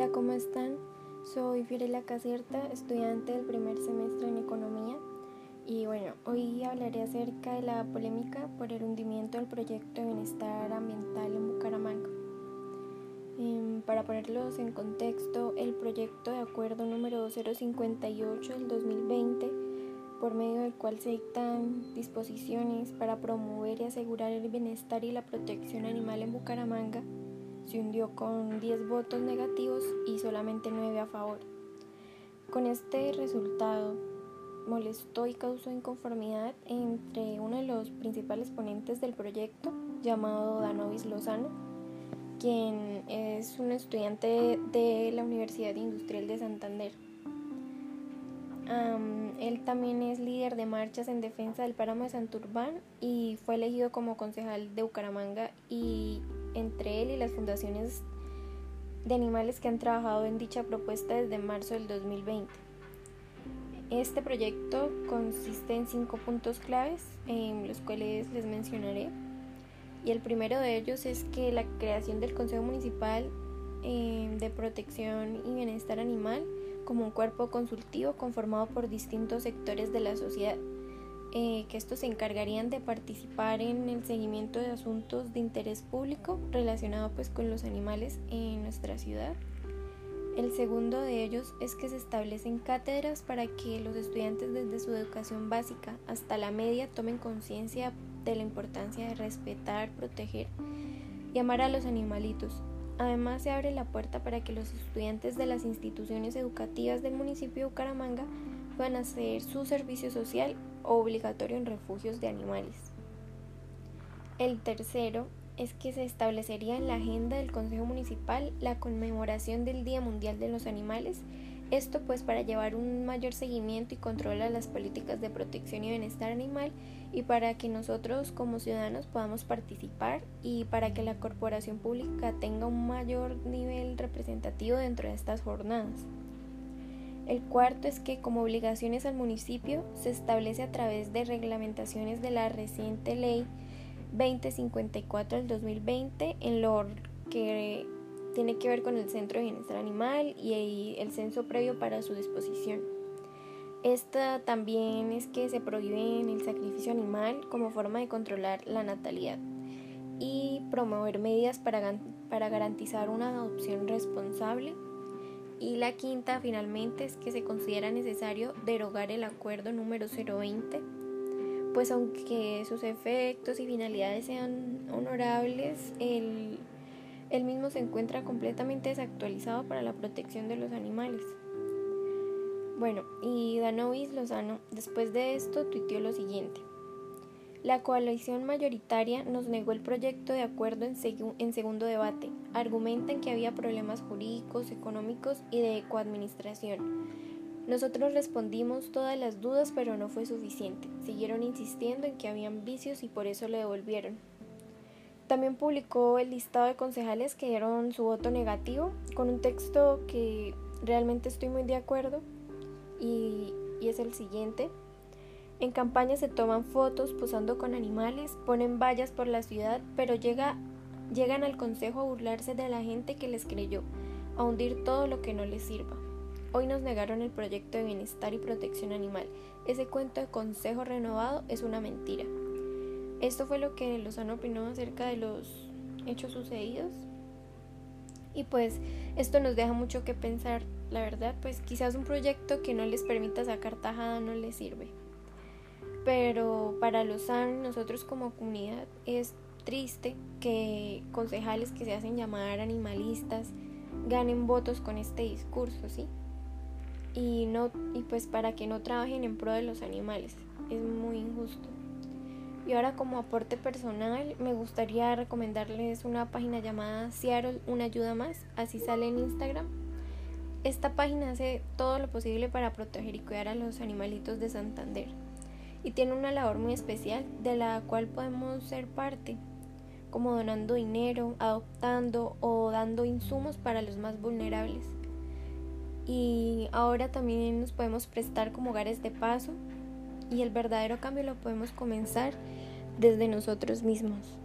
Hola, ¿cómo están? Soy Fiorella Cacierta, estudiante del primer semestre en Economía. Y bueno, hoy hablaré acerca de la polémica por el hundimiento del proyecto de bienestar ambiental en Bucaramanga. Em, para ponerlos en contexto, el proyecto de acuerdo número 058 del 2020, por medio del cual se dictan disposiciones para promover y asegurar el bienestar y la protección animal en Bucaramanga, se hundió con 10 votos negativos y solamente 9 a favor. Con este resultado molestó y causó inconformidad entre uno de los principales ponentes del proyecto, llamado Danovis Lozano, quien es un estudiante de la Universidad Industrial de Santander. él también es líder de marchas en defensa del páramo de Santurbán y fue elegido como concejal de Bucaramanga y entre él y las fundaciones de animales que han trabajado en dicha propuesta desde marzo del 2020. Este proyecto consiste en cinco puntos claves, en los cuales les mencionaré. Y el primero de ellos es que la creación del Consejo Municipal eh, de Protección y Bienestar Animal como un cuerpo consultivo conformado por distintos sectores de la sociedad eh, que estos se encargarían de participar en el seguimiento de asuntos de interés público relacionados pues con los animales en nuestra ciudad. El segundo de ellos es que se establecen cátedras para que los estudiantes desde su educación básica hasta la media tomen conciencia de la importancia de respetar, proteger y amar a los animalitos. Además se abre la puerta para que los estudiantes de las instituciones educativas del municipio de Bucaramanga puedan hacer su servicio social obligatorio en refugios de animales. El tercero es que se establecería en la agenda del Consejo Municipal la conmemoración del Día Mundial de los Animales, esto pues para llevar un mayor seguimiento y control a las políticas de protección y bienestar animal y para que nosotros como ciudadanos podamos participar y para que la corporación pública tenga un mayor nivel representativo dentro de estas jornadas. El cuarto es que como obligaciones al municipio se establece a través de reglamentaciones de la reciente ley 2054 del 2020 en lo que tiene que ver con el Centro de Bienestar Animal y el censo previo para su disposición. Esta también es que se prohíbe el sacrificio animal como forma de controlar la natalidad y promover medidas para, para garantizar una adopción responsable y la quinta, finalmente, es que se considera necesario derogar el acuerdo número 020, pues aunque sus efectos y finalidades sean honorables, el, mismo se encuentra completamente desactualizado para la protección de los animales. Bueno, y Danovis Lozano, después de esto, tuiteó lo siguiente. La coalición mayoritaria nos negó el proyecto de acuerdo en, segundo debate. Argumentan que había problemas jurídicos, económicos y de coadministración. Nosotros respondimos todas las dudas, pero no fue suficiente. Siguieron insistiendo en que habían vicios y por eso le devolvieron. También publicó el listado de concejales que dieron su voto negativo con un texto que realmente estoy muy de acuerdo y, y es el siguiente. En campaña se toman fotos posando con animales, ponen vallas por la ciudad, pero llega, llegan al consejo a burlarse de la gente que les creyó, a hundir todo lo que no les sirva. Hoy nos negaron el proyecto de bienestar y protección animal. Ese cuento de consejo renovado es una mentira. Esto fue lo que Lozano opinó acerca de los hechos sucedidos. Y pues esto nos deja mucho que pensar, la verdad, pues quizás un proyecto que no les permita sacar tajada no les sirve pero para los SAN, nosotros como comunidad, es triste que concejales que se hacen llamar animalistas ganen votos con este discurso, ¿sí? Y, no, y pues para que no trabajen en pro de los animales. Es muy injusto. Y ahora como aporte personal me gustaría recomendarles una página llamada Seattle Una Ayuda Más, así sale en Instagram. Esta página hace todo lo posible para proteger y cuidar a los animalitos de Santander y tiene una labor muy especial de la cual podemos ser parte, como donando dinero, adoptando o dando insumos para los más vulnerables. Y ahora también nos podemos prestar como hogares de paso y el verdadero cambio lo podemos comenzar desde nosotros mismos.